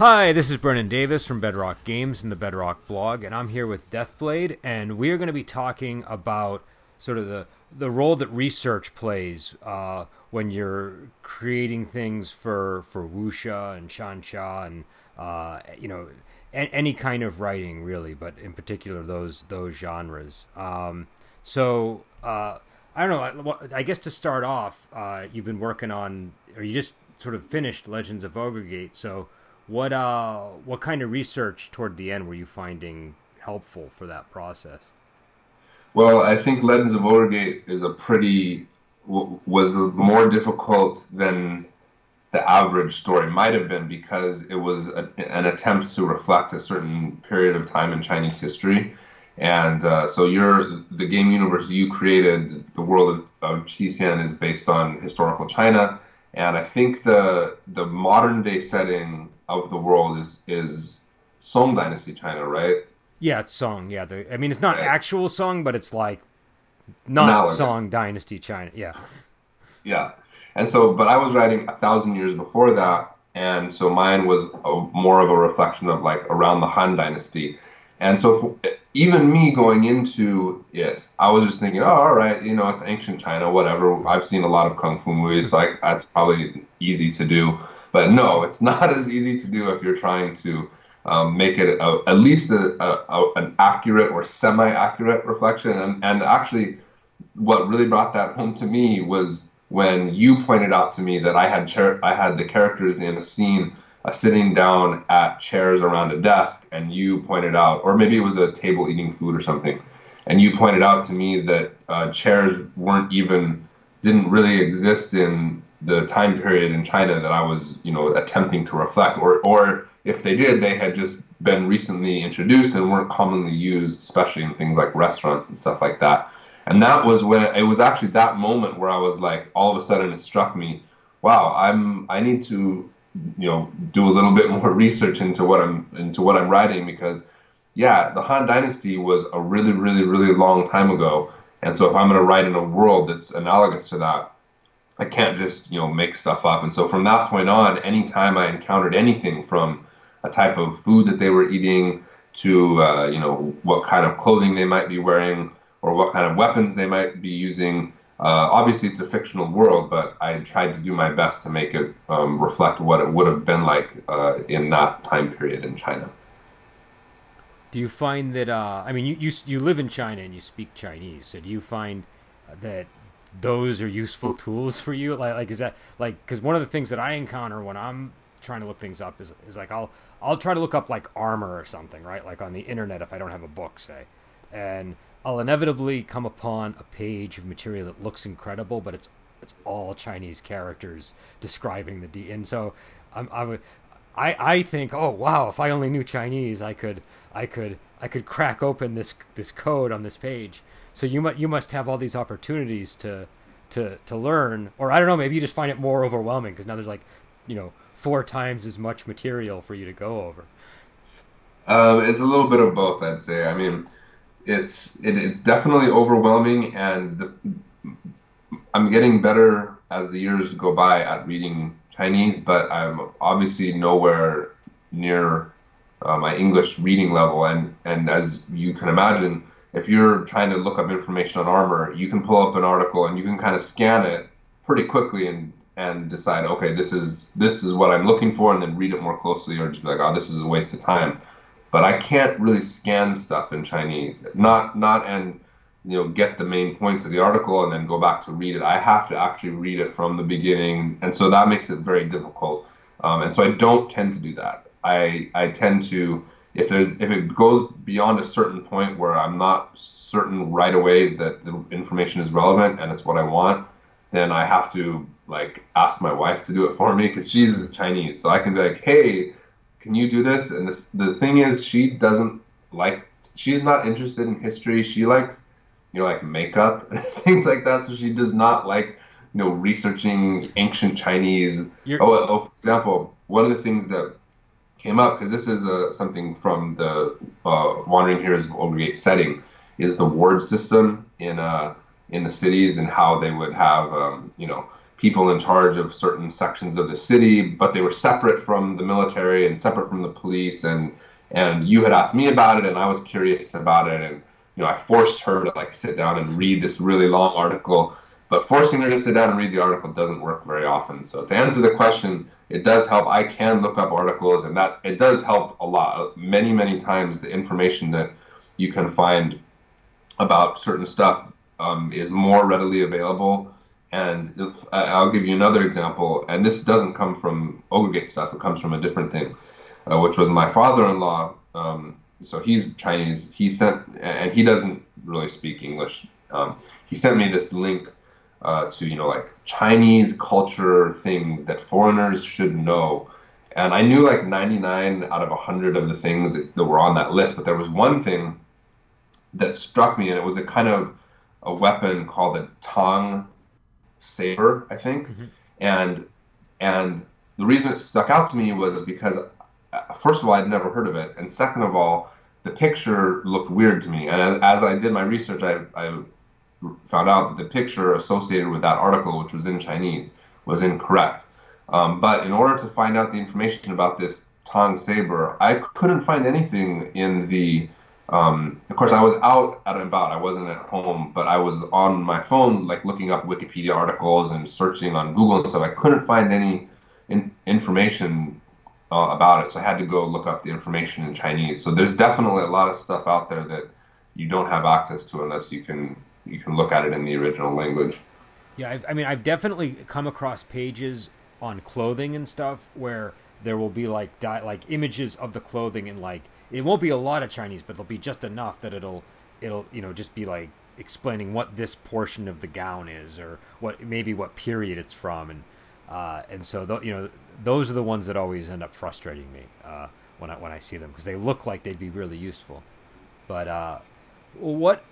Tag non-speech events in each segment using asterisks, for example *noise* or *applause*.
Hi, this is Brennan Davis from Bedrock Games and the Bedrock blog, and I'm here with Deathblade, and we are going to be talking about sort of the the role that research plays uh, when you're creating things for for wuxia and xianxia and uh, you know a- any kind of writing really, but in particular those those genres. Um, so uh, I don't know. I guess to start off, uh, you've been working on, or you just sort of finished Legends of Ogre Gate. So what uh what kind of research toward the end were you finding helpful for that process? Well, I think Legends of Ogre Gate is a pretty was more difficult than the average story might have been because it was a, an attempt to reflect a certain period of time in Chinese history. And uh, so your the game universe you created, the world of, of Xian, is based on historical China, and I think the the modern day setting of the world is is Song Dynasty China, right? Yeah, it's Song. Yeah, the, I mean it's not right. actual Song, but it's like not Song Dynasty China. Yeah. Yeah, and so, but I was writing a thousand years before that, and so mine was a, more of a reflection of like around the Han Dynasty. And so, for, even me going into it, I was just thinking, oh, all right, you know, it's ancient China, whatever. I've seen a lot of kung fu movies, so I, that's probably easy to do. But no, it's *laughs* not as easy to do if you're trying to um, make it a, at least a, a, an accurate or semi-accurate reflection. And, and actually, what really brought that home to me was when you pointed out to me that I had char- I had the characters in a scene uh, sitting down at chairs around a desk, and you pointed out, or maybe it was a table eating food or something, and you pointed out to me that uh, chairs weren't even didn't really exist in the time period in China that I was, you know, attempting to reflect, or or if they did, they had just been recently introduced and weren't commonly used, especially in things like restaurants and stuff like that. And that was when it was actually that moment where I was like, all of a sudden it struck me, wow, I'm I need to, you know, do a little bit *laughs* more research into what I'm into what I'm writing because, yeah, the Han Dynasty was a really, really, really long time ago. And so if I'm going to write in a world that's analogous to that, I can't just you know make stuff up. And so from that point on, anytime I encountered anything from a type of food that they were eating to uh, you know what kind of clothing they might be wearing or what kind of weapons they might be using. Uh, obviously, it's a fictional world, but I tried to do my best to make it um, reflect what it would have been like uh, in that time period in China. Do you find that? Uh, I mean, you, you you live in China and you speak Chinese, so do you find that those are useful tools for you? Like, like is that like because one of the things that I encounter when I'm trying to look things up is is like I'll I'll try to look up like armor or something, right? Like on the internet if I don't have a book, say, and I'll inevitably come upon a page of material that looks incredible, but it's it's all Chinese characters describing the D. And so I'm, I'm I, I think, oh wow, if I only knew Chinese, I could I could I could crack open this this code on this page. So you must you must have all these opportunities to to to learn, or I don't know, maybe you just find it more overwhelming because now there's like, you know, four times as much material for you to go over. Um, it's a little bit of both, I'd say. I mean, it's it, it's definitely overwhelming, and the, I'm getting better as the years go by at reading Chinese, but I'm obviously nowhere near uh, my English reading level. And and as you can imagine, if you're trying to look up information on armor, you can pull up an article and you can kind of scan it pretty quickly and and decide, okay, this is this is what I'm looking for, and then read it more closely, or just be like, oh, this is a waste of time. But I can't really scan stuff in Chinese, not not and you know get the main points of the article and then go back to read it. I have to actually read it from the beginning, and so that makes it very difficult. Um, and so I don't tend to do that. I I tend to if there's if it goes beyond a certain point where I'm not certain right away that the information is relevant and it's what I want, then I have to like ask my wife to do it for me because she's Chinese, so I can be like, hey, can you do this? And this, the thing is, she doesn't like. She's not interested in history. She likes, you know, like makeup *laughs* and things like that. So she does not like, you know, researching ancient Chinese. Oh, oh, for example, one of the things that came up because this is uh, something from the uh, Wandering Heroes of Gate setting is the ward system in uh in the cities and how they would have um, you know people in charge of certain sections of the city, but they were separate from the military and separate from the police. And and you had asked me about it, and I was curious about it, and you know I forced her to like sit down and read this really long article. But forcing her to sit down and read the article doesn't work very often. So to answer the question, it does help. I can look up articles, and that it does help a lot. Many many times the information that you can find about certain stuff um, is more readily available and if, I'll give you another example, and this doesn't come from Ogregate stuff, it comes from a different thing, uh, which was my father in law. Um, so he's Chinese. He sent, and he doesn't really speak English. Um, he sent me this link uh, to, you know, like Chinese culture things that foreigners should know. And I knew like 99 out of 100 of the things that, that were on that list, but there was one thing that struck me, and it was a kind of a weapon called the Tong saber, I think, mm-hmm. and and the reason it stuck out to me was because uh, first of all I'd never heard of it, and second of all the picture looked weird to me. And as, as I did my research, I, I found out that the picture associated with that article, which was in Chinese, was incorrect. Um, but in order to find out the information about this Tong saber, I couldn't find anything in the um, of course, I was out and about. I wasn't at home, but I was on my phone, like looking up Wikipedia articles and searching on Google and stuff. I couldn't find any in, information uh, about it, so I had to go look up the information in Chinese. So there's definitely a lot of stuff out there that you don't have access to unless you can you can look at it in the original language. Yeah, I've, I mean, I've definitely come across pages on clothing and stuff where there will be like di- like images of the clothing and like it won't be a lot of Chinese, but there'll be just enough that it'll it'll you know just be like explaining what this portion of the gown is or what maybe what period it's from. And uh, and so th- you know those are the ones that always end up frustrating me uh, when I when I see them because they look like they'd be really useful, but uh, what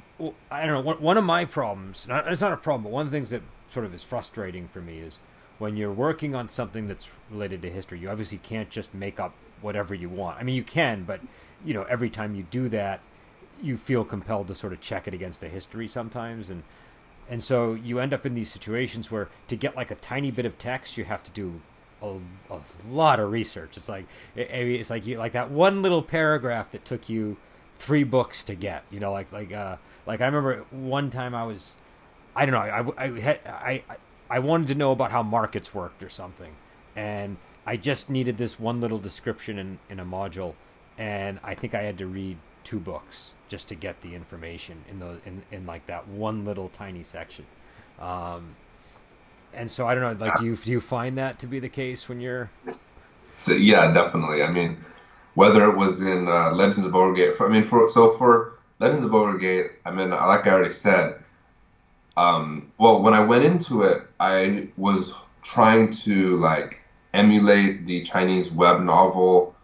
I don't know one of my problems it's not a problem but one of the things that sort of is frustrating for me is when you're working on something that's related to history, you obviously can't just make up whatever you want. I mean, you can, but you know, every time you do that, you feel compelled to sort of check it against the history sometimes, and and so you end up in these situations where to get like a tiny bit of text, you have to do a, a lot of research. It's like it's like you like that one little paragraph that took you three books to get. You know, like like uh like I remember one time I was. I don't know. I, I, had, I, I wanted to know about how markets worked or something, and I just needed this one little description in, in a module, and I think I had to read two books just to get the information in those in, in like that one little tiny section. Um, and so I don't know, like, do you do you find that to be the case when you're? *laughs* So, yeah, definitely. I mean, whether it was in uh, Legends of Ogregate, I mean, for so for Legends of Ogregate, I mean, like I already said, um, well, when I went into it, I was trying to like emulate the Chinese web novel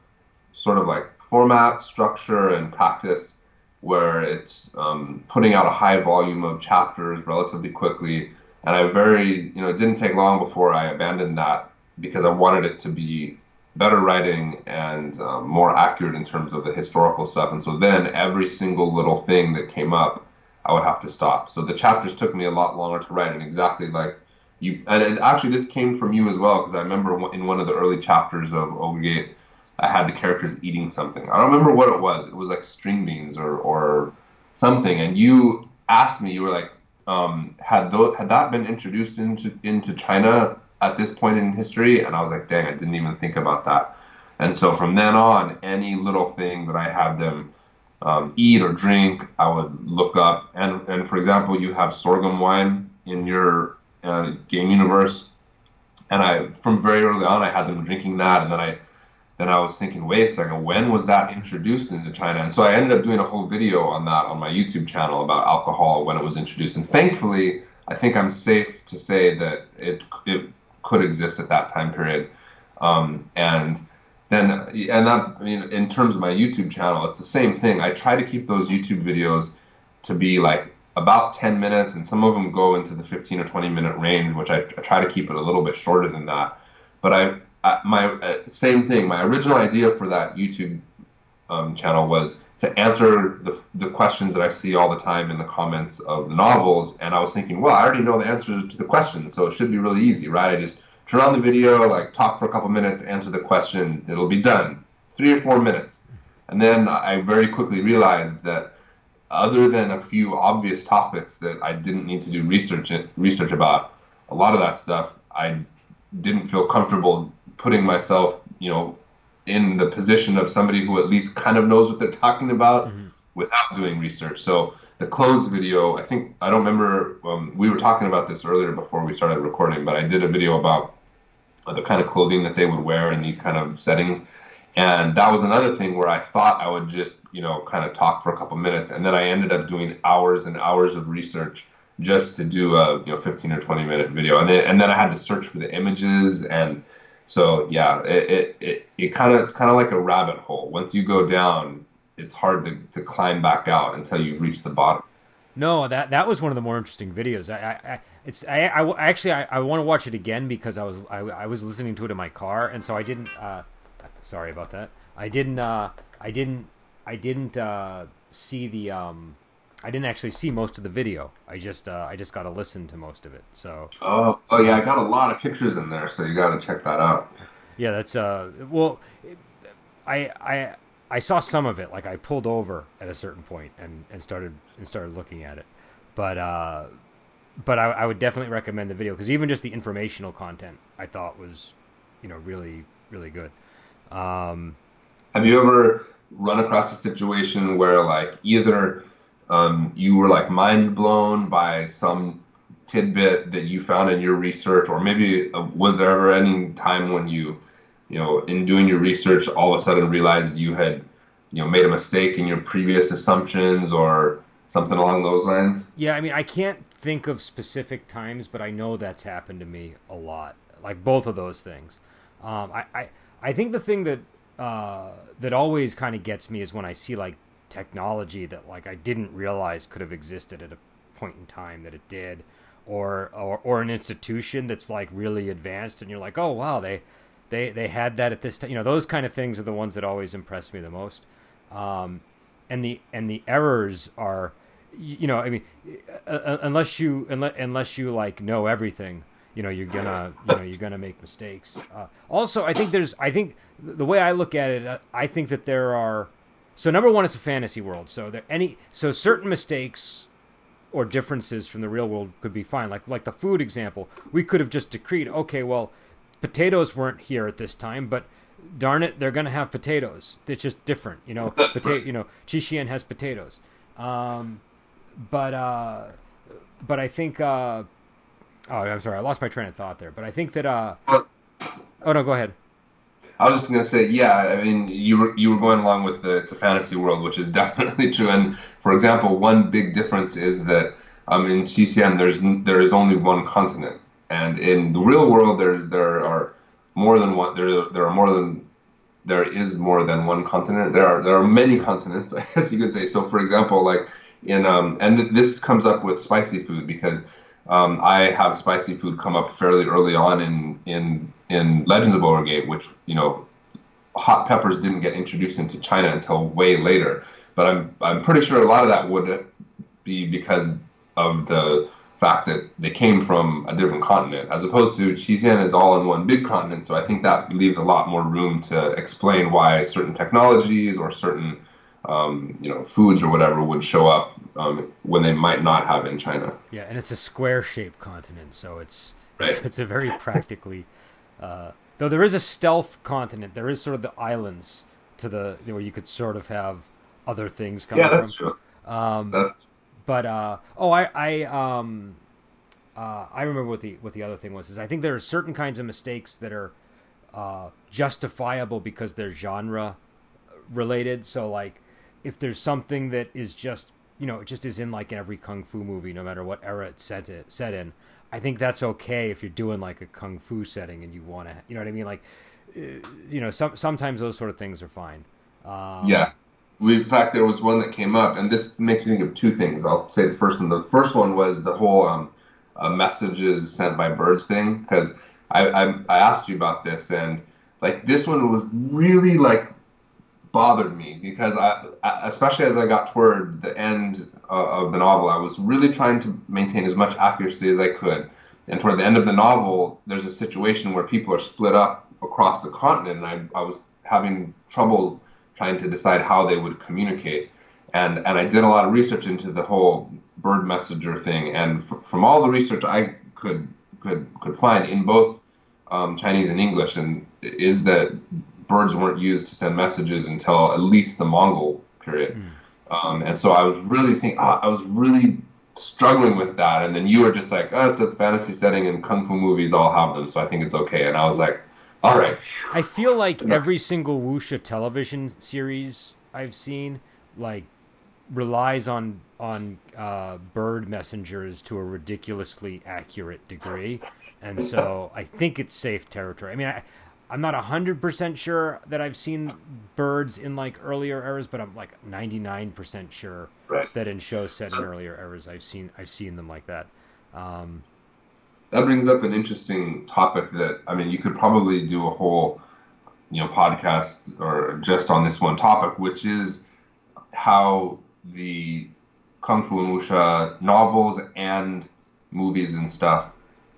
sort of like format, structure, and practice, where it's um, putting out a high volume of chapters relatively quickly. And I very, you know, it didn't take long before I abandoned that because I wanted it to be better writing and um, more accurate in terms of the historical stuff. And so then every single little thing that came up I would have to stop. So the chapters took me a lot longer to write, and exactly like you. And actually, this came from you as well, because I remember in one of the early chapters of Ogregate, I had the characters eating something. I don't remember what it was. It was like string beans or or something, and you asked me. You were like, um, had those had that been introduced into into China at this point in history? And I was like, dang, I didn't even think about that. And so from then on, any little thing that I had them um, eat or drink, I would look up. And, and for example, you have sorghum wine in your uh, game universe. And I, from very early on, I had them drinking that. And then I, then I was thinking, wait a second, when was that introduced into China? And so I ended up doing a whole video on that on my YouTube channel about alcohol when it was introduced. And thankfully, I think I'm safe to say that it, it could exist at that time period. Um, and and and that I mean, in terms of my YouTube channel, it's the same thing. I try to keep those YouTube videos to be like about 10 minutes, and some of them go into the 15 or 20 minute range, which I, I try to keep it a little bit shorter than that. But I, my uh, same thing. My original idea for that YouTube um, channel was to answer the, the questions that I see all the time in the comments of the novels. And I was thinking, well, I already know the answers to the questions, so it should be really easy, right? I just turn on the video, like talk for a couple minutes, answer the question, it'll be done. Three or four minutes. And then I very quickly realized that other than a few obvious topics that I didn't need to do research research about, a lot of that stuff I didn't feel comfortable putting myself, you know, in the position of somebody who at least kind of knows what they're talking about mm-hmm. without doing research. So the clothes video, I think I don't remember. Um, we were talking about this earlier before we started recording, but I did a video about the kind of clothing that they would wear in these kind of settings. And that was another thing where I thought I would just, you know, kind of talk for a couple minutes, and then I ended up doing hours and hours of research just to do a, you know, 15 or 20 minute video, and then and then I had to search for the images and so yeah, it it, it, it kind of it's kind of like a rabbit hole. Once you go down, it's hard to, to climb back out until you reach the bottom. No, that that was one of the more interesting videos. I, I it's I, I actually I, I want to watch it again because I was I, I was listening to it in my car and so I didn't. Uh, sorry about that. I didn't. Uh, I didn't. I didn't uh, see the um, I didn't actually see most of the video. I just uh, I just got to listen to most of it. So. Oh, oh yeah, I got a lot of pictures in there, so you got to check that out. Yeah, that's uh. Well, I I I saw some of it. Like I pulled over at a certain point and and started and started looking at it, but uh, but I, I would definitely recommend the video because even just the informational content I thought was, you know, really really good. Um, Have you ever run across a situation where like either um, you were like mind blown by some tidbit that you found in your research, or maybe uh, was there ever any time when you, you know, in doing your research, all of a sudden realized you had, you know, made a mistake in your previous assumptions or something along those lines? Yeah, I mean, I can't think of specific times, but I know that's happened to me a lot. Like both of those things. Um, I, I, I think the thing that uh, that always kind of gets me is when I see like technology that like I didn't realize could have existed at a point in time that it did, or or, or an institution that's like really advanced, and you're like, oh wow, they they they had that at this time. You know, those kind of things are the ones that always impress me the most. Um, and the and the errors are, you know, I mean, uh, uh, unless you unless, unless you like know everything, you know, you're gonna you know you're gonna make mistakes. Uh, also, I think there's I think the way I look at it, uh, I think that there are so number one, it's a fantasy world. So there any so certain mistakes or differences from the real world could be fine. Like like the food example, we could have just decreed, okay, well, potatoes weren't here at this time, but darn it, they're gonna have potatoes. It's just different, you know. *laughs* Potato, you know, Qixin has potatoes. Um, but uh, but I think uh, oh, I'm sorry, I lost my train of thought there. But I think that uh, oh no, go ahead. I was just gonna say, yeah. I mean, you were you were going along with the it's a fantasy world, which is *laughs* definitely true. And for example, one big difference is that um, in Qixin there's there is only one continent, and in the real world there there are more than one. There there are more than there is more than one continent. There are there are many continents, *laughs* I guess you could say. So, for example, like in um, and th- this comes up with spicy food because um, I have spicy food come up fairly early on in in in Legends of Gate, which you know, hot peppers didn't get introduced into China until way later. But I'm I'm pretty sure a lot of that would be because of the fact that they came from a different continent, as opposed to Qixin is all in one big continent. So I think that leaves a lot more room to explain why certain technologies or certain um, you know foods or whatever would show up um, when they might not have in China. Yeah, and it's a square-shaped continent, so it's right. it's, it's, a very practically. Uh, though there is a stealth continent, there is sort of the islands to the where you could sort of have other things coming. Yeah, that's from. true. Um, that's. But uh, oh, I I um, uh, I remember what the what the other thing was is I think there are certain kinds of mistakes that are uh, justifiable because they're genre related. So like if there's something that is just you know it just is in like every kung fu movie, no matter what era it's set it, set in. I think that's okay if you're doing like a kung fu setting and you want to, you know what I mean? Like, uh, you know, some sometimes those sort of things are fine. Um, yeah. We, in fact, there was one that came up, and this makes me think of two things. I'll say the first one. The first one was the whole um, uh, messages sent by birds thing, because I, I I asked you about this, and like this one was really like bothered me because I, especially as I got toward the end uh, of the novel, I was really trying to maintain as much accuracy as I could. And toward the end of the novel, there's a situation where people are split up across the continent, and I, I was having trouble trying to decide how they would communicate. And and I did a lot of research into the whole bird messenger thing, and f- from all the research I could could could find in both um, Chinese and English, and is that birds weren't used to send messages until at least the Mongol period. Mm. Um, and so I was really think I was really struggling with that. And then you were just like, oh, it's a fantasy setting and kung fu movies all have them, so I think it's okay. And I was like, all right. I feel like every single wuxia television series I've seen, like, relies on on uh, bird messengers to a ridiculously accurate degree, and so I think it's safe territory. I mean, I, I'm not hundred percent sure that I've seen birds in like earlier eras, but I'm like 99 percent sure right. that in shows set in earlier eras, I've seen I've seen them like that. Um, that brings up an interesting topic that I mean, you could probably do a whole you know podcast or just on this one topic, which is how the kung fu and wuxia novels and movies and stuff,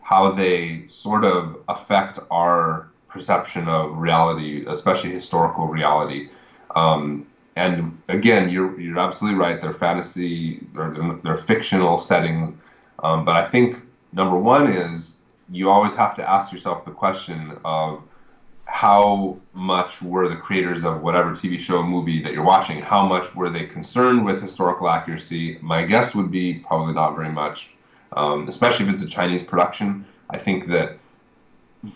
how they sort of affect our perception of reality, especially historical reality. Um, and again, you're you're absolutely right. They're fantasy, they're, they're fictional settings. Um, but I think number one is you always have to ask yourself the question of how much were the creators of whatever TV show, movie that you're watching, how much were they concerned with historical accuracy? My guess would be probably not very much, um, especially if it's a Chinese production. I think that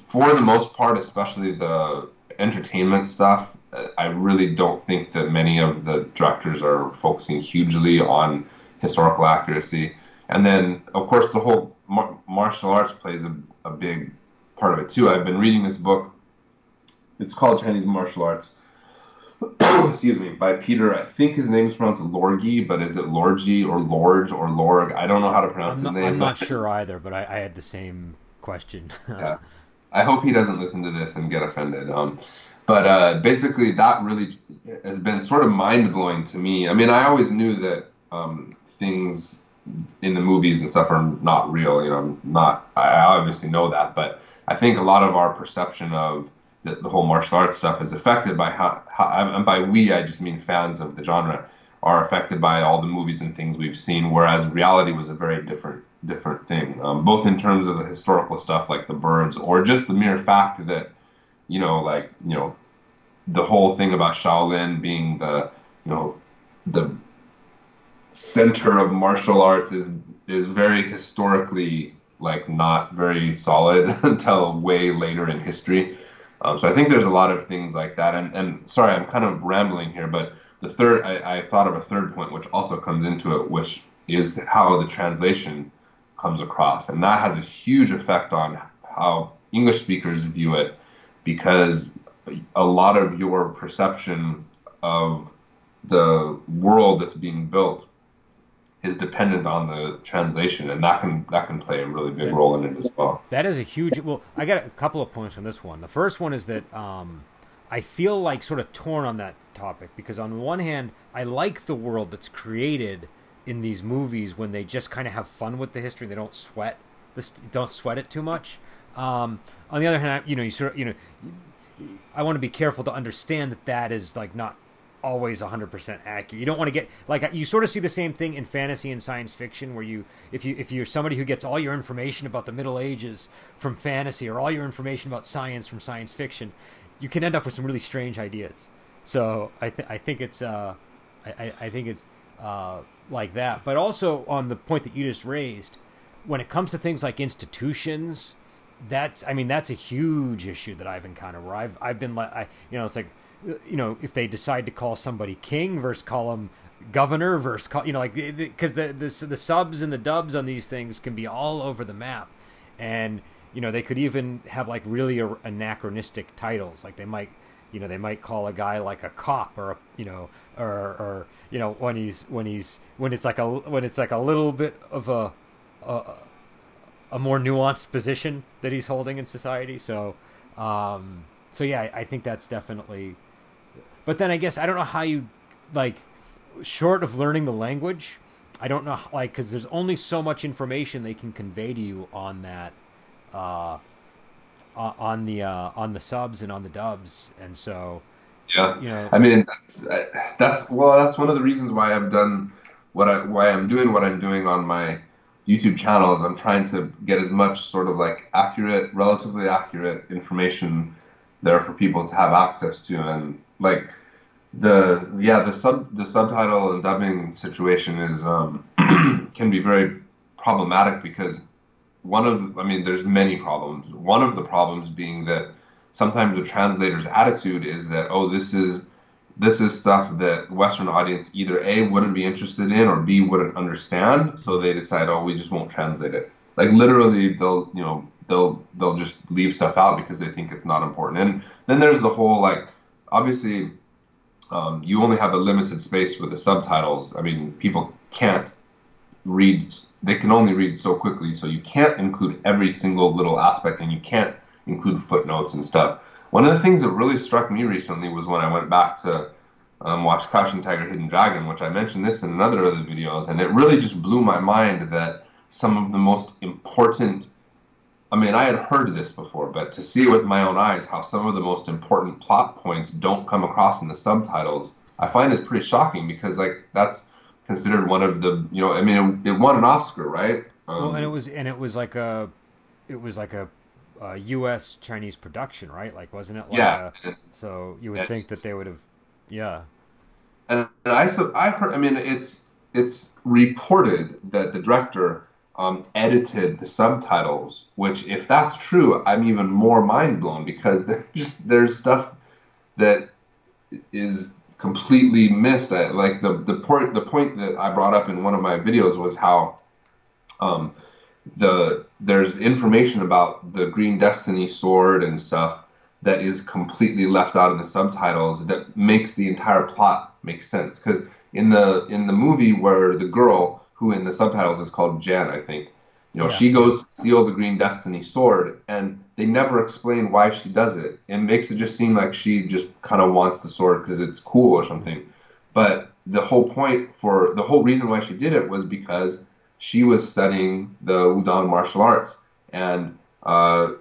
for the most part, especially the entertainment stuff, I really don't think that many of the directors are focusing hugely on historical accuracy. And then, of course, the whole mar- martial arts plays a, a big part of it too. I've been reading this book. It's called Chinese Martial Arts. *clears throat* excuse me, by Peter. I think his name is pronounced Lorgi, but is it Lorgi or Lorge or Lorg? I don't know how to pronounce I'm not, his name. I'm not sure either, but I, I had the same question. *laughs* yeah. I hope he doesn't listen to this and get offended. Um, but uh, basically, that really has been sort of mind blowing to me. I mean, I always knew that um, things in the movies and stuff are not real. You know, not. I obviously know that, but I think a lot of our perception of the, the whole martial arts stuff is affected by how, how, and by we, I just mean fans of the genre, are affected by all the movies and things we've seen. Whereas reality was a very different different thing, um, both in terms of the historical stuff like the birds, or just the mere fact that, you know, like you know, the whole thing about Shaolin being the, you know, the center of martial arts is is very historically like not very solid *laughs* until way later in history. Um, so I think there's a lot of things like that. And and sorry, I'm kind of rambling here, but the third I, I thought of a third point which also comes into it, which is how the translation comes across. And that has a huge effect on how English speakers view it because a lot of your perception of the world that's being built is dependent on the translation and that can that can play a really big role in it as well. That is a huge well i got a couple of points on this one. The first one is that um, i feel like sort of torn on that topic because on one hand i like the world that's created in these movies when they just kind of have fun with the history. They don't sweat this, don't sweat it too much. Um, on the other hand, you know, you sort of, you know, I want to be careful to understand that that is like not always 100% accurate. You don't want to get like you sort of see the same thing in fantasy and science fiction where you if you if you're somebody who gets all your information about the Middle Ages from fantasy or all your information about science from science fiction, you can end up with some really strange ideas. So I I think it's uh I, I think it's uh like that. But also on the point that you just raised, when it comes to things like institutions, that's I mean that's a huge issue that I've encountered where I've I've been like I you know it's like you know if they decide to call somebody king versus call them governor versus call you know like because the, the the, the subs and the dubs on these things can be all over the map and you know they could even have like really anachronistic titles like they might you know they might call a guy like a cop or a, you know or or you know when he's when he's when it's like a when it's like a little bit of a a, a more nuanced position that he's holding in society so um so yeah I, think that's definitely but then I guess I don't know how you like short of learning the language. I don't know like because there's only so much information they can convey to you on that. Uh, on the uh, on the subs and on the dubs, and so yeah, you know, I mean that's that's well that's one of the reasons why I've done what I why I'm doing what I'm doing on my YouTube channel is I'm trying to get as much sort of like accurate, relatively accurate information there for people to have access to, and like the yeah the sub the subtitle and dubbing situation is um, *clears throat* can be very problematic because one of I mean there's many problems. One of the problems being that sometimes the translator's attitude is that oh this is this is stuff that Western audience either A wouldn't be interested in or B wouldn't understand, so they decide, oh, we just won't translate it. Like literally, they'll you know they'll they'll just leave stuff out because they think it's not important. And then there's the whole like obviously um, you only have a limited space with the subtitles. I mean, people can't read; they can only read so quickly, so you can't include every single little aspect, and you can't include footnotes and stuff. One of the things that really struck me recently was when I went back to um, watch Crouching Tiger, Hidden Dragon, which I mentioned this in another of the videos, and it really just blew my mind that some of the most important I mean, I had heard this before, but to see with my own eyes, how some of the most important plot points don't come across in the subtitles, I find is pretty shocking because, like, that's considered one of the, you know, I mean, it, it won an Oscar, right? Um, well, and it was, and it was like a, it was like a uh, U.S. Chinese production, right? Like, wasn't it? Like yeah. A, so you would think that they would have, yeah. And, and I so I heard. I mean, it's it's reported that the director um, edited the subtitles. Which, if that's true, I'm even more mind blown because *laughs* there's just there's stuff that is completely missed. I, like the the point the point that I brought up in one of my videos was how um, the there's information about the Green Destiny sword and stuff that is completely left out in the subtitles that makes the entire plot make sense. Because in the in the movie where the girl who in the subtitles is called Jen, I think, you know, yeah. she goes to steal the Green Destiny sword, and they never explain why she does it. It makes it just seem like she just kind of wants the sword because it's cool or something. But the whole point for the whole reason why she did it was because she was studying the Wudang martial arts, and uh,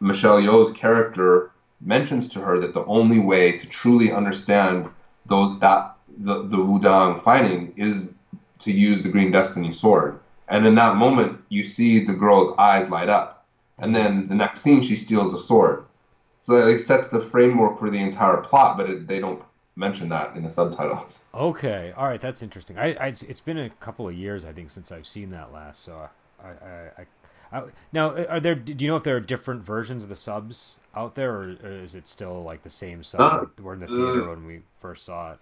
Michelle Yeoh's character mentions to her that the only way to truly understand those that the, the Wudang fighting is to use the Green Destiny sword. And in that moment, you see the girl's eyes light up, and then the next scene, she steals a sword. So it sets the framework for the entire plot, but it, they don't mention that in the subtitles. *laughs* Okay, all right, that's interesting. I, I, it's been a couple of years, I think, since I've seen that last. So I, I, I, I now are there? Do you know if there are different versions of the subs out there, or, or is it still like the same subs uh, that were in the theater uh, when we first saw it?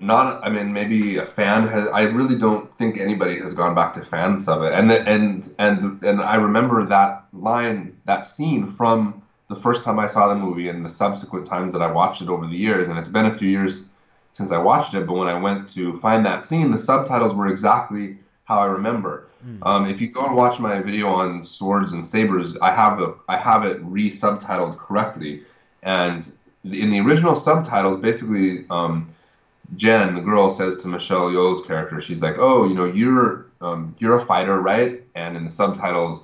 Not, I mean, maybe a fan has. I really don't think anybody has gone back to fans of it, and the, and and and I remember that line, that scene from the first time I saw the movie and the subsequent times that I watched it over the years, and it's been a few years since I watched it, but when I went to find that scene, the subtitles were exactly how I remember. Mm. Um, if you go and watch my video on swords and sabers, I have a, I have it re-subtitled correctly, and in the original subtitles, basically, um, Jen, the girl, says to Michelle Yeoh's character, she's like, "Oh, you know, you're um, you're a fighter, right?" And in the subtitles,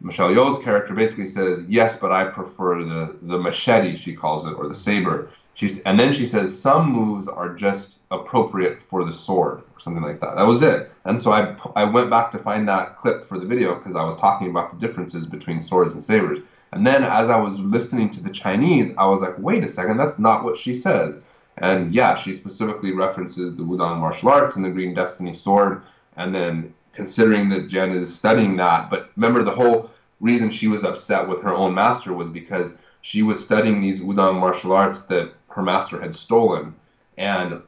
Michelle Yeoh's character basically says, "Yes, but I prefer the the machete," she calls it, or the saber. She's and then she says some moves are just appropriate for the sword or something like that. That was it. And so I I went back to find that clip for the video because I was talking about the differences between swords and sabers. And then as I was listening to the Chinese, I was like, wait a second, that's not what she says. And yeah, she specifically references the Wudang martial arts and the Green Destiny sword. And then considering that Jen is studying that, but remember the whole reason she was upset with her own master was because she was studying these Wudang martial arts that her master had stolen, and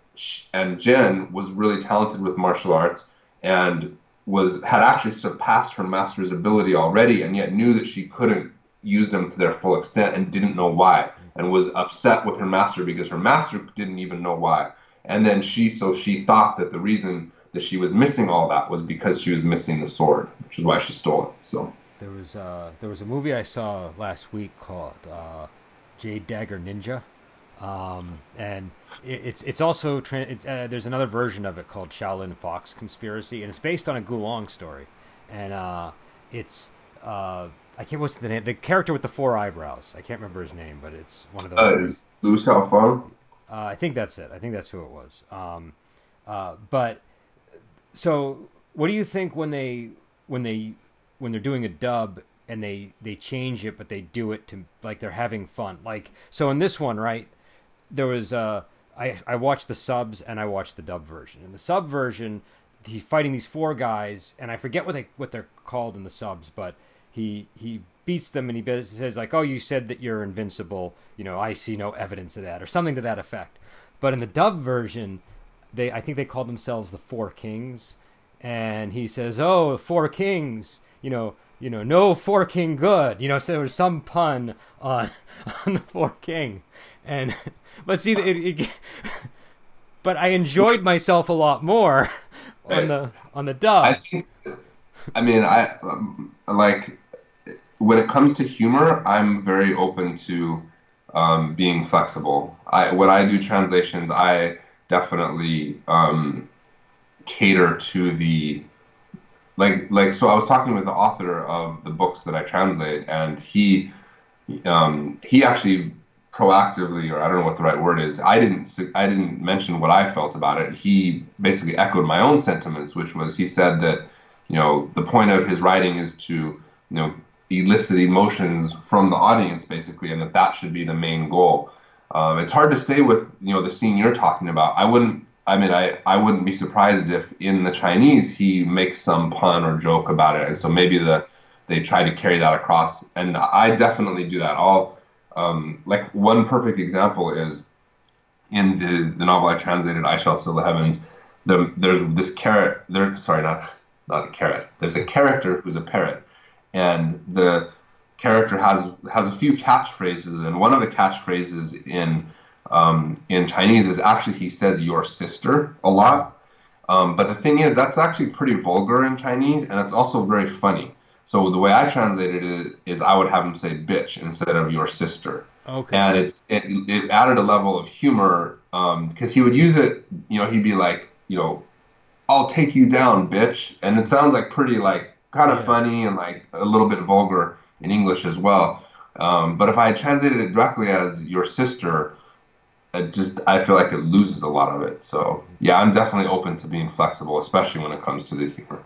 and Jen was really talented with martial arts and was had actually surpassed her master's ability already, and yet knew that she couldn't use them to their full extent and didn't know why, and was upset with her master because her master didn't even know why. And then she so she thought that the reason that she was missing all that was because she was missing the sword, which is why she stole it. So there was uh, there was a movie I saw last week called uh, Jade Dagger Ninja, um, and it, it's it's also tra- it's, uh, there's another version of it called Shaolin Fox Conspiracy, and it's based on a Gulong story, and uh, it's uh, I can't what's the name the character with the four eyebrows I can't remember his name, but it's one of those. Uh, is Lu Xiaofeng? Uh, I think that's it. I think that's who it was. Um, uh, but so, what do you think when they when they when they're doing a dub and they they change it, but they do it to like they're having fun? Like so in this one, right? There was uh, I I watched the subs and I watched the dub version. In the sub version, he's fighting these four guys, and I forget what they what they're called in the subs, but he he beats them and he says like, "Oh, you said that you're invincible. You know, I see no evidence of that," or something to that effect. But in the dub version, they I think they call themselves the Four Kings, and he says, "Oh, Four Kings, you know." You know, no four king good. You know, so there was some pun on *laughs* on the four king, and *laughs* but see, it, it, *laughs* but I enjoyed myself a lot more on the on the dub. I think. I mean, I um, like when it comes to humor. I'm very open to um, being flexible. I when I do translations, I definitely um, cater to the like like so I was talking with the author of the books that I translate and he um, he actually proactively or I don't know what the right word is I didn't I didn't mention what I felt about it he basically echoed my own sentiments which was he said that you know the point of his writing is to you know elicit emotions from the audience basically and that that should be the main goal um, it's hard to say with you know the scene you're talking about I wouldn't I mean, I, I wouldn't be surprised if in the Chinese he makes some pun or joke about it, and so maybe the they try to carry that across. And I definitely do that. All um, like one perfect example is in the the novel I translated, "I Shall Seal the Heavens." The, there's this carrot. There, sorry, not not a carrot. There's a character who's a parrot, and the character has has a few catchphrases, and one of the catchphrases in um, in Chinese is actually he says your sister a lot. Um, but the thing is, that's actually pretty vulgar in Chinese, and it's also very funny. So the way I translated it is, I would have him say "bitch" instead of "your sister," Okay. and it's it, it added a level of humor because he would use it. You know, he'd be like, you know, "I'll take you down, bitch," and it sounds like pretty like kind of Yeah. funny and like a little bit vulgar in English as well. Um, but if I translated it directly as "your sister," it just I feel like it loses a lot of it. So yeah, I'm definitely open to being flexible, especially when it comes to the humor.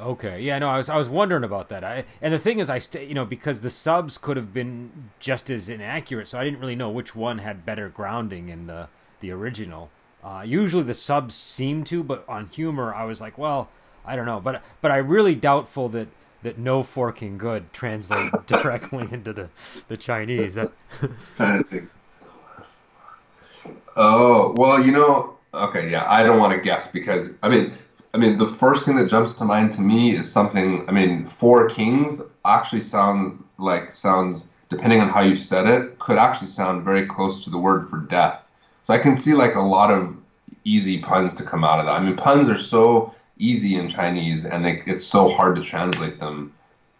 Okay. Yeah. No, I was I was wondering about that. I and the thing is, I st- you know because the subs could have been just as inaccurate, so I didn't really know which one had better grounding in the the original. Uh, usually the subs seem to, but on humor, I was like, well, I don't know, but but I really doubtful that that no forking good translate *laughs* directly into the the Chinese. That. *laughs* Oh well, you know, okay, yeah, I don't want to guess because I mean, I mean, the first thing that jumps to mind to me is something. I mean, Four Kings actually sound like sounds depending on how you said it could actually sound very close to the word for death. So I can see like a lot of easy puns to come out of that. I mean, puns are so easy in Chinese, and they, it's so hard to translate them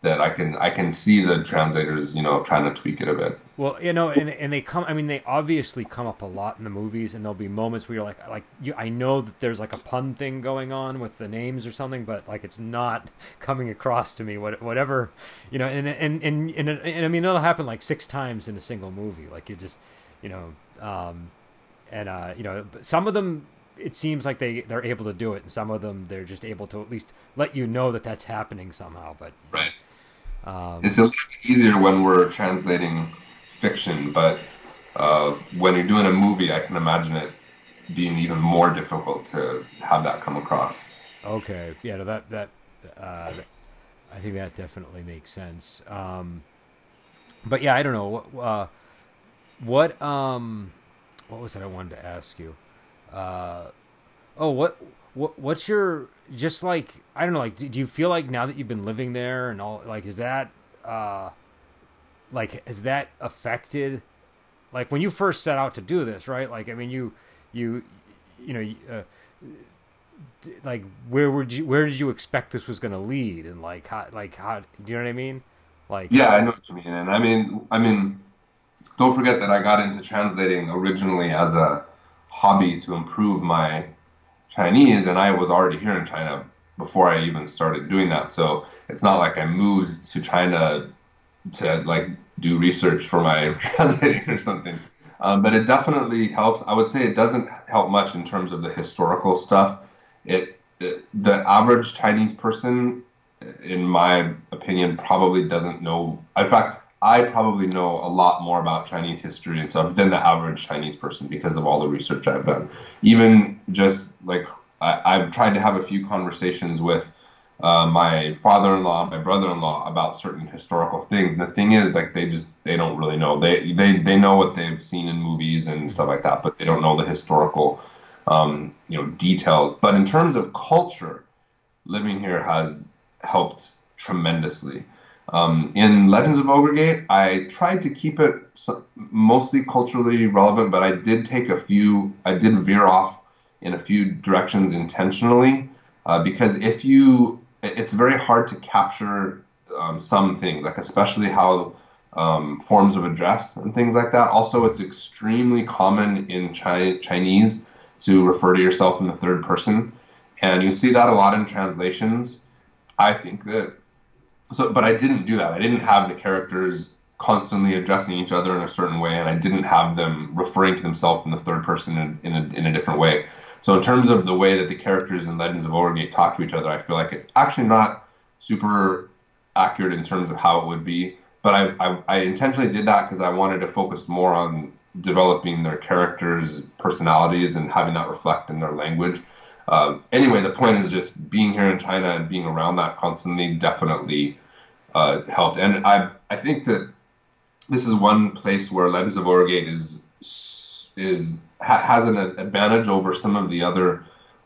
that I can I can see the translators, you know, trying to tweak it a bit. Well, you know, and and they come. I mean, they obviously come up a lot in the movies, and there'll be moments where you're like, like you, I know that there's like a pun thing going on with the names or something, but like it's not *laughs* coming across to me. What whatever, you know, and and and and, and I mean, it'll happen like six times in a single movie. Like you just, you know, um, and uh, you know, some of them. It seems like they they're able to do it, and some of them they're just able to at least let you know that that's happening somehow. But Right. um, It's a little easier when we're translating fiction, but uh, when you're doing a movie, I can imagine it being even more difficult to have that come across. Okay, yeah, no, that that uh, I think that definitely makes sense. Um, but yeah, I don't know uh, what um what was it I wanted to ask you. Uh, oh, what what what's your just like I don't know like do, do you feel like now that you've been living there and all like is that uh like has that affected like when you first set out to do this right? Like I mean you you you know uh, like where would you where did you expect this was going to lead? And like how like how do you know what I mean? Like Yeah, I know what you mean, and I mean, I mean, don't forget that I got into translating originally as a hobby to improve my Chinese, and I was already here in China before I even started doing that. So it's not like I moved to China to like do research for my *laughs* translating or something. Um, but it definitely helps. I would say it doesn't help much in terms of the historical stuff. It, it the average Chinese person, in my opinion, probably doesn't know. In fact, I probably know a lot more about Chinese history and stuff than the average Chinese person because of all the research I've done. Even just like I, have tried to have a few conversations with uh, my father-in-law, my brother-in-law about certain historical things. And the thing is, like, they just they don't really know. They they they know what they've seen in movies and stuff like that, but they don't know the historical, um, you know, details. But in terms of culture, living here has helped tremendously. Um, in Legends of Ogre Gate, I tried to keep it mostly culturally relevant, but I did take a few. I did veer off in a few directions intentionally uh, because if you it's very hard to capture um, some things, like especially how um, forms of address and things like that. Also, it's extremely common in Chi- Chinese to refer to yourself in the third person, and you see that a lot in translations. I think that so, but I didn't do that. I didn't have the characters constantly addressing each other in a certain way, and I didn't have them referring to themselves in the third person in, in, a, in a different way. So in terms of the way that the characters in Legends of Ogre talk to each other, I feel like it's actually not super accurate in terms of how it would be. But I, I, I intentionally did that because I wanted to focus more on developing their characters' personalities and having that reflect in their language. Uh, anyway, the point is just being here in China and being around that constantly definitely uh, helped. And I I think that this is one place where Legends of Ogre Gate is is ha- has an advantage over some of the other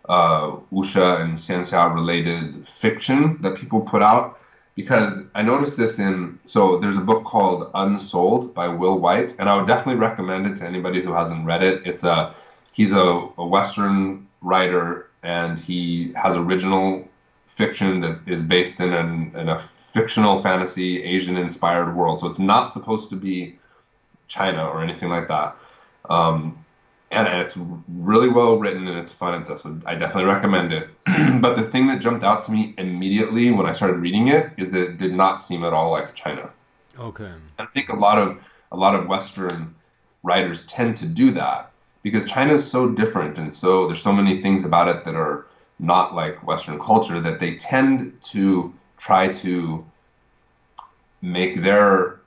uh, wuxia and xianxia related fiction that people put out because I noticed this in so there's a book called Unsouled by Will Wight, and I would definitely recommend it to anybody who hasn't read it. It's a he's a, a Western writer and he has original fiction that is based in, an, in a fictional fantasy Asian inspired world. So it's not supposed to be China or anything like that. Um, and, and it's really well written and it's fun and stuff. So I definitely recommend it. *clears throat* but the thing that jumped out to me immediately when I started reading it is that it did not seem at all like China. Okay. I think a lot of a lot of Western writers tend to do that because China is so different and so there's so many things about it that are not like Western culture that they tend to try to make their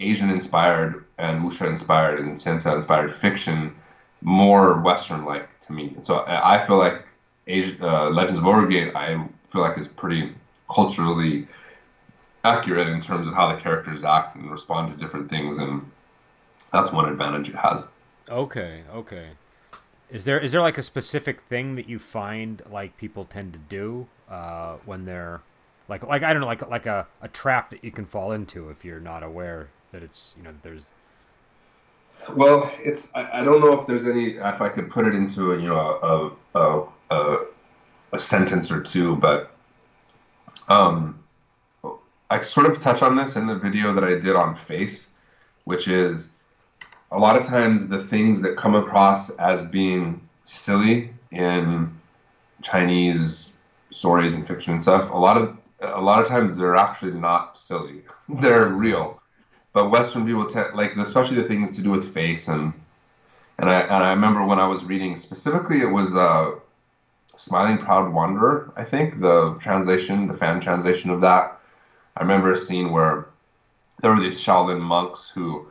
Asian inspired and wuxia inspired and xianxia inspired fiction more Western like to me. So I feel like Asia, uh, Legends of Ogre Gate, I feel like is pretty culturally accurate in terms of how the characters act and respond to different things, and that's one advantage it has. Okay, okay. Is there is there like a specific thing that you find like people tend to do uh, when they're like like I don't know like like a, a trap that you can fall into if you're not aware that it's you know there's well, it's I, I, don't know if there's any if I could put it into a, you know a a, a, a sentence or two, but um, I sort of touch on this in the video that I did on face, which is a lot of times the things that come across as being silly in Chinese stories and fiction and stuff. A lot of a lot of times they're actually not silly. *laughs* they're real. But Western people tend like especially the things to do with face and and I and I remember when I was reading specifically it was uh, Smiling Proud Wanderer I think the translation the fan translation of that. I remember a scene where there were these Shaolin monks who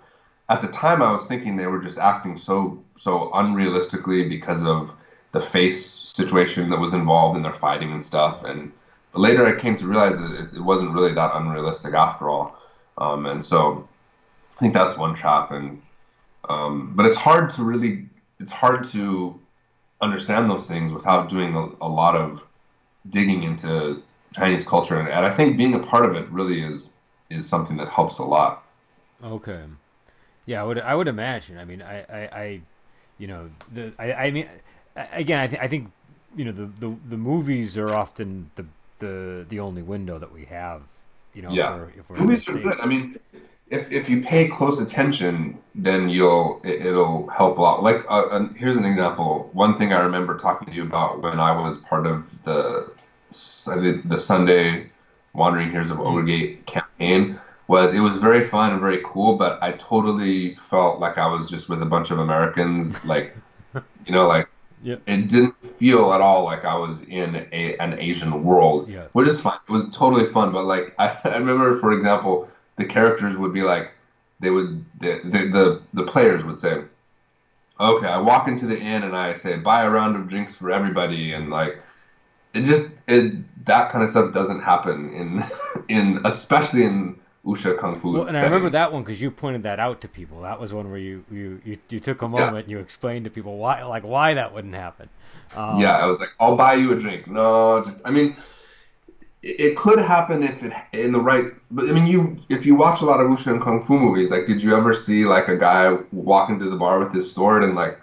at the time I was thinking they were just acting so so unrealistically because of the face situation that was involved in their fighting and stuff. And but later I came to realize that it, it wasn't really that unrealistic after all um, and so I think that's one trap, and um, but it's hard to really it's hard to understand those things without doing a, a lot of digging into Chinese culture, and, and I think being a part of it really is is something that helps a lot. Okay, yeah, I would I would imagine. I mean, I I, I you know the I, I mean again I, th- I think you know the, the the movies are often the the the only window that we have. You know, yeah, movies are good. I mean if if you pay close attention, then you'll it, will help a lot. Like uh, here's an example. One thing I remember talking to you about when I was part of the the, the Sunday Wandering Heroes of Ogre Gate campaign was it was very fun and very cool, but I totally felt like I was just with a bunch of Americans, like *laughs* you know, like Yep. it didn't feel at all like I was in a, an Asian world, Yeah. which is fine. It was totally fun, but like I, *laughs* I remember, for example, the characters would be like, they would the, the the the players would say, okay, I walk into the inn and I say buy a round of drinks for everybody, and like it just it that kind of stuff doesn't happen in *laughs* in especially in Wuxia Kung Fu. Well, and I remember that one because you pointed that out to people. That was one where you you you, you took a Yeah. moment and you explained to people why like why that wouldn't happen. Um, Yeah, I was like, I'll buy you a drink. No, just, I mean, it, could happen if it in the right. But I mean, you if you watch a lot of wuxia and kung fu movies, like, did you ever see like a guy walk into the bar with his sword and like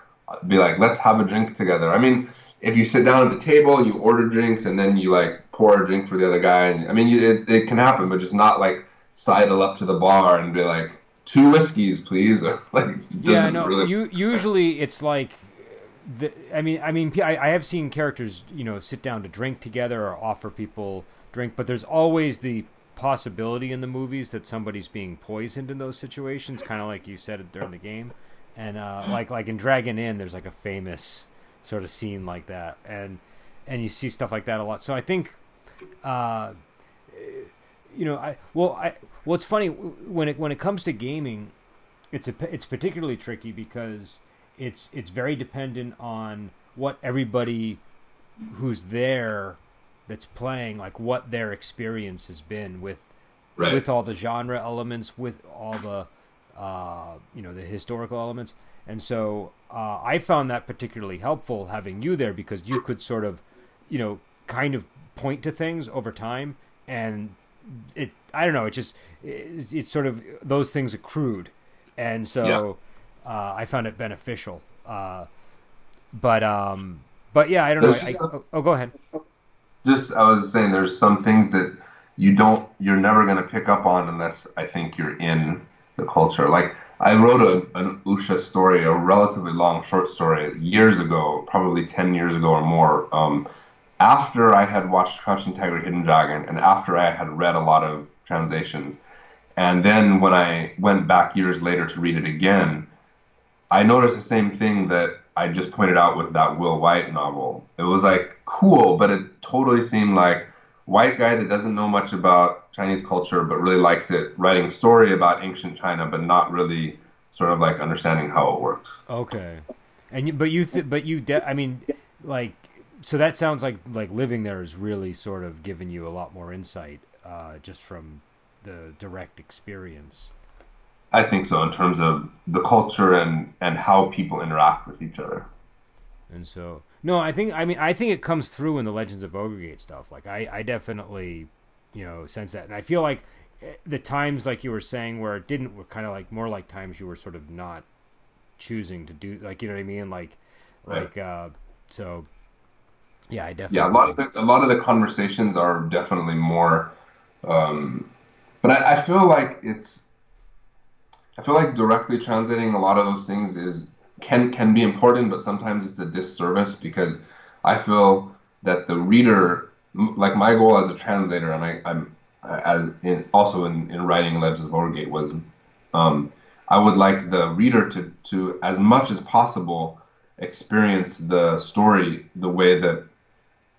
be like, let's have a drink together? I mean, if you sit down at the table, you order drinks, and then you like pour a drink for the other guy, and I mean, you, it it can happen, but just not like sidle up to the bar and be like. Two whiskeys, please. Or *laughs* like, Yeah, no. really- You usually it's like, the, I mean, I mean, I, I have seen characters, you know, sit down to drink together or offer people drink, but there's always the possibility in the movies that somebody's being poisoned in those situations, kind of like you said it during the game, and uh, like like in Dragon Inn, there's like a famous sort of scene like that, and and you see stuff like that a lot. So I think. Uh, you know, I well, I well, it's funny when it when it comes to gaming, it's a it's particularly tricky because it's it's very dependent on what everybody who's there that's playing like what their experience has been with right. with all the genre elements with all the uh, you know the historical elements and so uh, i found that particularly helpful having you there because you could sort of you know kind of point to things over time and it i don't know it just it's, it's sort of those things accrued and so uh, i found it beneficial uh, but um but yeah i don't know I, a- oh, go ahead just I was saying there's some things that you don't you're never going to pick up on unless I think you're in the culture. Like I wrote a an wuxia story, a relatively long short story years ago, probably 10 years ago or more. Um, after I had watched Crouching Tiger, Hidden Dragon, and after I had read a lot of translations, and then when I went back years later to read it again, I noticed the same thing that I just pointed out with that Will Wight novel. It was like cool, but it totally seemed like white guy that doesn't know much about Chinese culture but really likes it, writing a story about ancient China but not really sort of like understanding how it works. Okay, and you, but you th- but you de- I mean, like so that sounds like like living there is really sort of giving you a lot more insight uh, just from the direct experience. I think so in terms of the culture and and how people interact with each other. And so no, I think I mean I think it comes through in the Legends of Ogre Gate stuff. Like I I definitely you know sense that, and I feel like eh, the times like you were saying where it didn't were kind of like more like times you were sort of not choosing to do like you know what I mean like Right. like uh so yeah I definitely Yeah, a lot of the a lot of the conversations are definitely more, um, but I, I feel like it's, I feel like directly translating a lot of those things is can can be important, but sometimes it's a disservice because I feel that the reader, like my goal as a translator, and I, I'm as in also in, in writing Legends of Ogre Gate was, um, I would like the reader to to as much as possible experience the story the way that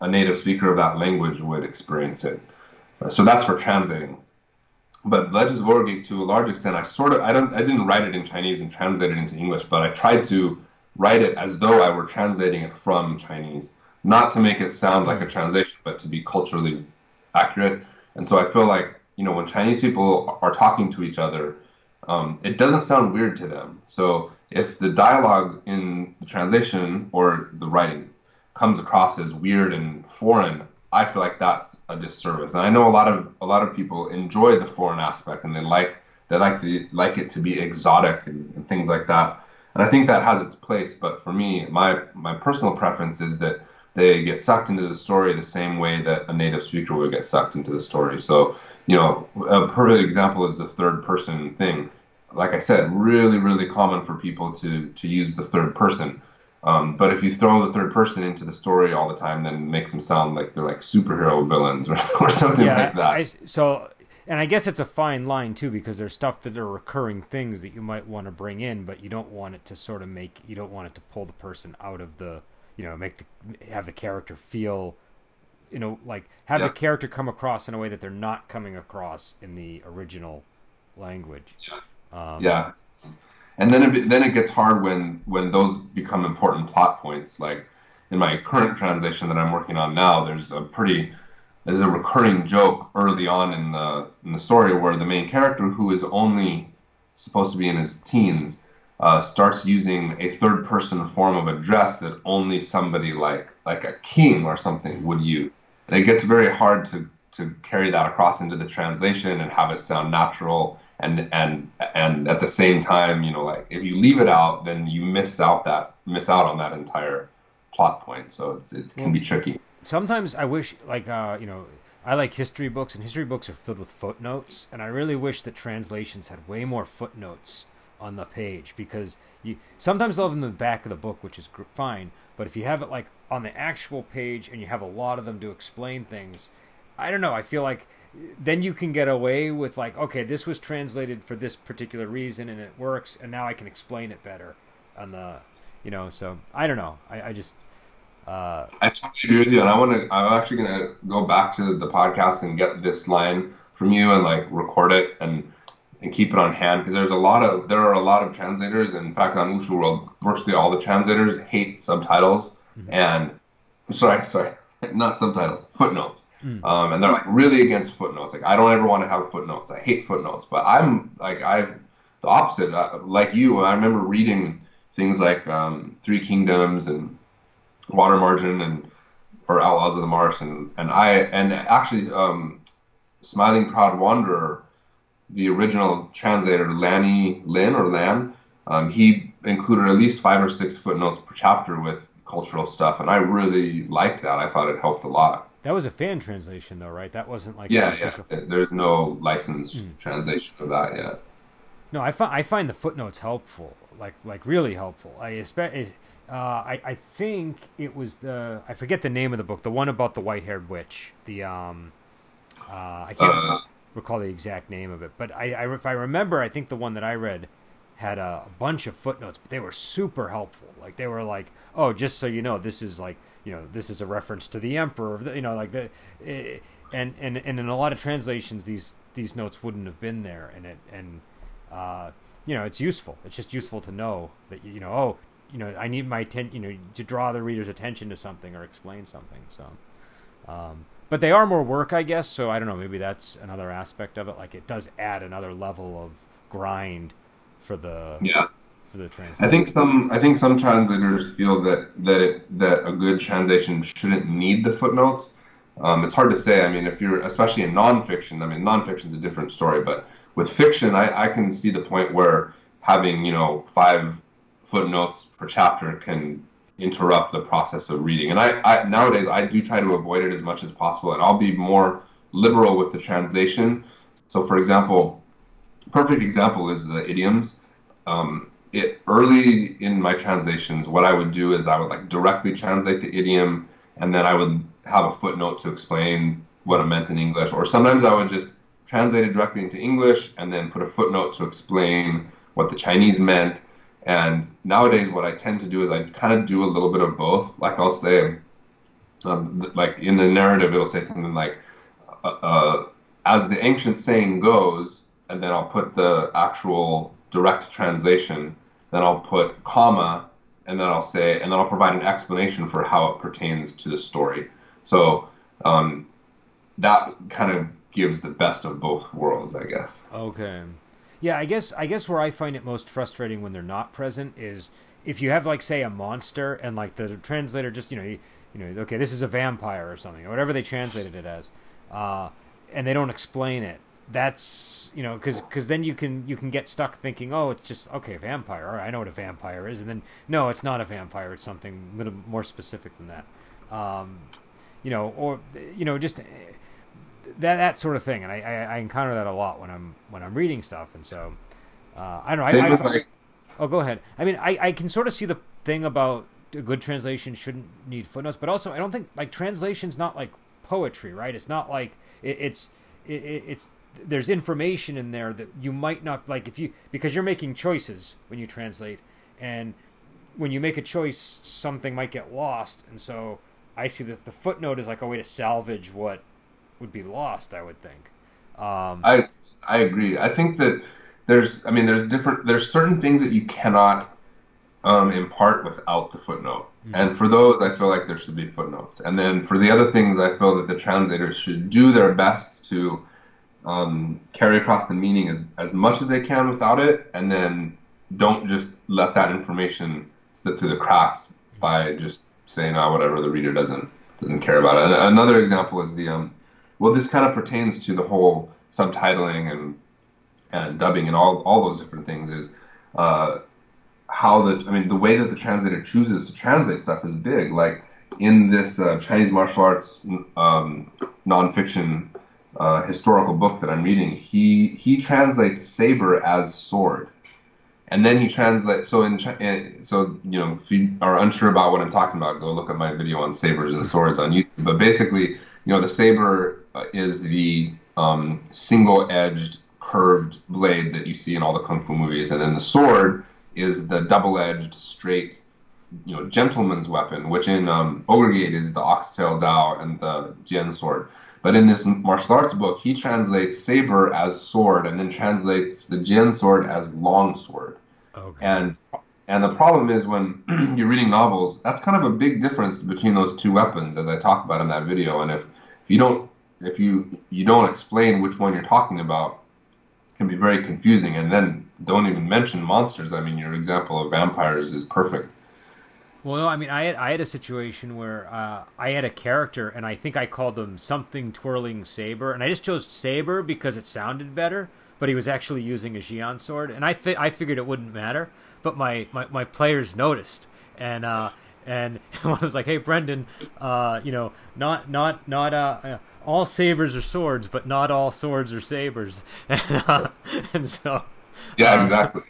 a native speaker of that language would experience it. Uh, So that's for translating. But Ogre Gate, to a large extent, I sort of I don't I didn't write it in Chinese and translate it into English, but I tried to write it as though I were translating it from Chinese, not to make it sound like a translation, but to be culturally accurate. And so I feel like you know when Chinese people are talking to each other, um, it doesn't sound weird to them. So if the dialogue in the translation or the writing comes across as weird and foreign, I feel like that's a disservice. And I know a lot of a lot of people enjoy the foreign aspect and they like they like the like it to be exotic and, and things like that. And I think that has its place. But for me, my my personal preference is that they get sucked into the story the same way that a native speaker would get sucked into the story. So you know, a perfect example is the third person thing. Like I said, really, really common for people to to use the third person. Um, but if you throw the third person into the story all the time, then it makes them sound like they're like superhero villains or, *laughs* or something yeah, like that. I, so, and I guess it's a fine line too because there's stuff that are recurring things that you might want to bring in, but you don't want it to sort of make you don't want it to pull the person out of the you know make the have the character feel you know like have Yeah. the character come across in a way that they're not coming across in the original language. Um, Yeah, and then it then it gets hard when when those become important plot points. Like in my current translation that I'm working on now, there's a pretty there's a recurring joke early on in the in the story where the main character, who is only supposed to be in his teens, uh, starts using a third person form of address that only somebody like like a king or something would use, and it gets very hard to to carry that across into the translation and have it sound natural and and and at the same time, you know, like if you leave it out, then you miss out that miss out on that entire plot point. So it's it can be tricky. sometimes I wish, like, uh, you know, I like history books, and history books are filled with footnotes, and I really wish that translations had way more footnotes on the page because you sometimes they'll have them in the back of the book, which is gr- fine, but if you have it like on the actual page and you have a lot of them to explain things, I don't know. I feel like then you can get away with like, okay, this was translated for this particular reason and it works, and now I can explain it better on the, you know. So I don't know. I, I just. Uh, I totally agree with you, and I want to. I'm actually gonna go back to the podcast and get this line from you and like record it and and keep it on hand because there's a lot of there are a lot of translators. In fact, on Wuxia World, virtually all the translators hate subtitles and I'm sorry, sorry, *laughs* not subtitles, footnotes. Um, and they're like really against footnotes. Like I don't ever want to have footnotes. I hate footnotes. But I'm like I've the opposite. Uh, like you, I remember reading things like um, Three Kingdoms and Water Margin and or Outlaws of the Marsh and and I and actually um, Smiling Proud Wanderer, the original translator Lanny Lin or Lan, um, he included at least five or six footnotes per chapter with cultural stuff, and I really liked that. I thought it helped a lot. That was a fan translation, though, right? That wasn't like Yeah, yeah. There's no licensed translation of that yet. No, I find I find the footnotes helpful, like like really helpful. I expect. Uh, I I think it was the I forget the name of the book, the one about the white haired witch. The um, uh, I can't Uh. recall the exact name of it, but I, I if I remember, I think the one that I read had a, bunch of footnotes, but they were super helpful. Like they were like, oh, just so you know, this is like you know this is a reference to the emperor, you know, like the, eh, and and and in a lot of translations, these these notes wouldn't have been there, and it and uh, you know, it's useful. It's just useful to know that you know, oh, you know, I need my atten- you know, to draw the reader's attention to something or explain something. So, um, but they are more work, I guess. So I don't know. Maybe that's another aspect of it. Like it does add another level of grind for the Yeah. for the I think some I think some translators feel that that it, that a good translation shouldn't need the footnotes. Um, it's hard to say. I mean, if you're especially in nonfiction, I mean, nonfiction's a different story, but with fiction, I, I can see the point where having you know five footnotes per chapter can interrupt the process of reading. And I, I nowadays I do try to avoid it as much as possible, and I'll be more liberal with the translation. So, for example, perfect example is the idioms. Um, it early in my translations, what I would do is I would like directly translate the idiom, and then I would have a footnote to explain what it meant in English. Or sometimes I would just translate it directly into English and then put a footnote to explain what the Chinese meant. And nowadays, what I tend to do is I kind of do a little bit of both. Like I'll say, um, like in the narrative, it'll say something like, uh, uh, "As the ancient saying goes," and then I'll put the actual direct translation. Then I'll put comma, and then I'll say, and then I'll provide an explanation for how it pertains to the story. So um, that kind of gives the best of both worlds, I guess. Okay. Yeah, I guess I guess where I find it most frustrating when they're not present is if you have like say a monster and like the translator just you know you, you know okay this is a vampire or something or whatever they translated it as, uh, and they don't explain it. That's you know because because then you can you can get stuck thinking oh it's just okay vampire all right I know what a vampire is and then no it's not a vampire it's something a little more specific than that. Um, you know, or you know, just that that sort of thing, and I, I, I encounter that a lot when I'm when I'm reading stuff, and so uh, I don't know. Same I, I, like oh, go ahead. I mean, I, I can sort of see the thing about a good translation shouldn't need footnotes, but also I don't think like translation's not like poetry, right? It's not like it, it's it, it's there's information in there that you might not like if you because you're making choices when you translate, and when you make a choice, something might get lost, and so I see that the footnote is like a way to salvage what would be lost. I would think. Um, I I agree. I think that there's I mean there's different there's certain things that you cannot um, impart without the footnote. Mhm. And for those, I feel like there should be footnotes. And then for the other things, I feel that the translators should do their best to um, carry across the meaning as, as much as they can without it, and then don't just let that information slip through the cracks by just saying, "Oh, whatever." The reader doesn't doesn't care about it. And another example is the um, well, this kind of pertains to the whole subtitling and and dubbing and all all those different things. Is uh, how the I mean the way that the translator chooses to translate stuff is big. Like in this uh, Chinese martial arts um, nonfiction uh, historical book that I'm reading, he he translates saber as sword, and then he translates. So in so you know if you are unsure about what I'm talking about, go look at my video on sabers and swords on YouTube. But basically, you know the saber uh, is the um, single-edged curved blade that you see in all the kung fu movies, and then the sword is the double-edged straight you know gentleman's weapon, which in um, is the oxtail dao and the jian sword. But in this martial arts book, he translates saber as sword and then translates the jian sword as long sword. okay. And and the problem is when *clears throat* you're reading novels, that's kind of a big difference between those two weapons, as I talk about in that video. And if, if you don't if you you don't explain which one you're talking about, it can be very confusing. And then don't even mention monsters. I mean, your example of vampires is perfect. Well, no, I mean, I had I had a situation where uh, I had a character, and I think I called him something twirling saber, and I just chose saber because it sounded better. But he was actually using a jian sword, and I th- I figured it wouldn't matter. But my, my, my players noticed, and uh, and *laughs* one was like, "Hey, Brendan, uh, you know, not not not uh, uh, all sabers are swords, but not all swords are sabers," *laughs* and uh, and so Yeah, Um, exactly.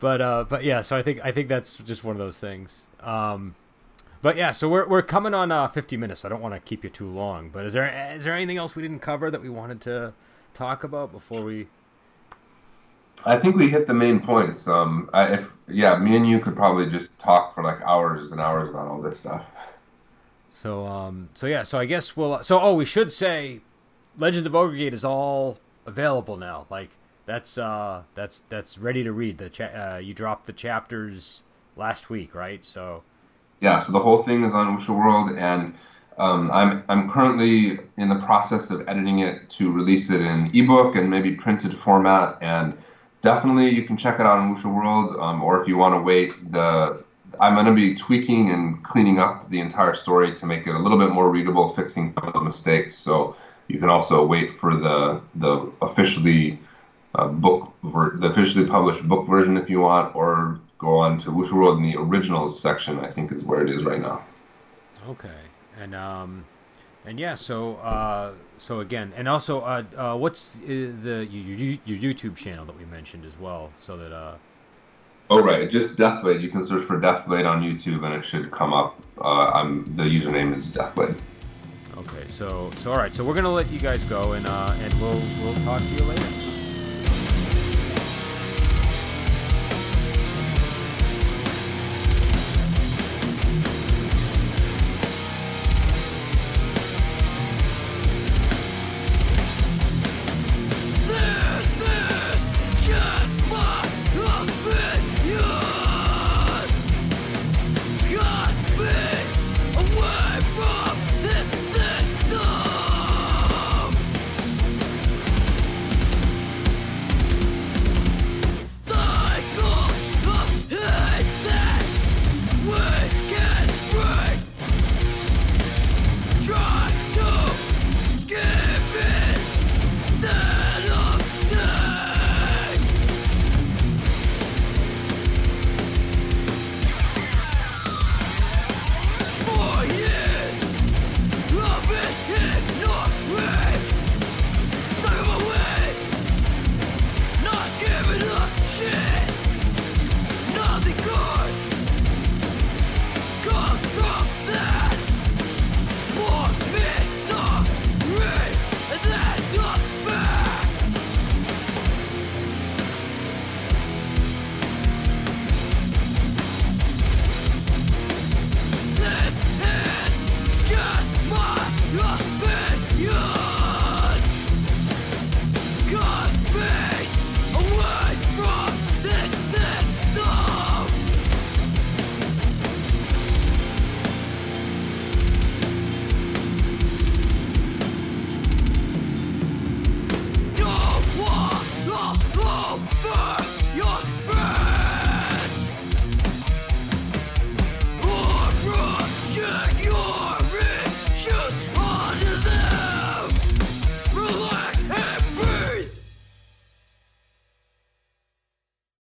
But uh, but yeah, so I think I think that's just one of those things. Um, but yeah, so we're we're coming on uh, 50 minutes. So I don't want to keep you too long. But is there is there anything else we didn't cover that we wanted to talk about before we? I think we hit the main points. Um, I, if yeah, me and you could probably just talk for like hours and hours about all this stuff. So um, so yeah, so I guess we'll. So oh, we should say, Legend of Ogre Gate is all available now. Like that's uh that's that's ready to read. The cha- uh, you dropped the chapters last week, right? So Yeah, so the whole thing is on Wuxia World, and um, I'm I'm currently in the process of editing it to release it in ebook and maybe printed format. And definitely, you can check it out on Wuxia World, um, or if you want to wait, the I'm going to be tweaking and cleaning up the entire story to make it a little bit more readable, fixing some of the mistakes. So you can also wait for the the officially uh, book ver- the officially published book version if you want, or go on to Wuxia World in the originals section. I think is where it is right now. Okay, and um, and yeah, so uh, so again, and also, uh, uh what's uh, the your, your YouTube channel that we mentioned as well, so that uh, Oh right, just Deathblade. You can search for Deathblade on YouTube and it should come up. Uh, I'm the username is Deathblade. okay, so so all right, so we're gonna let you guys go, and uh, and we'll we'll talk to you later.